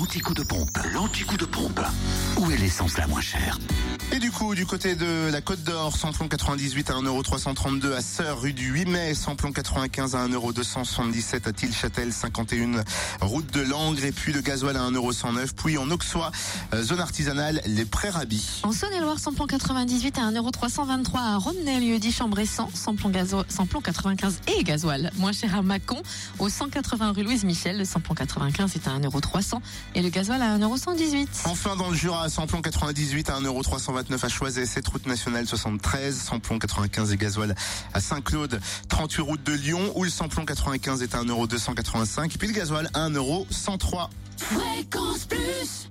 l'anticoup de pompe. L'anticoup de pompe. Où est l'essence la moins chère Et du coup, du côté de la Côte d'Or, samplon 98 à 1,332€ à Sœur, rue du 8 mai, samplon 95 à 1,277€ à Tilchâtel, 51 route de Langres, et puis le gasoil à 1,109€, puis en Auxois, euh, zone artisanale, les Prairies. En Saône-et-Loire, samplon 98 à 1,323€ à Romney, lieu dit Chambressan, samplon, gazo... samplon 95 et gasoil. Moins cher à Mâcon, au 180 rue Louise Michel, le samplon 95 est à 1,300€ et le gasoil à 1,118€. Enfin, dans le Jura, samplon 98 à 1,329€ à Choiset, 7 route nationale 73, samplon 95 et gasoil à Saint-Claude, 38 route de Lyon, où le samplon 95 est à 1,285€, et puis le gasoil à 1,103€. Fréquence Plus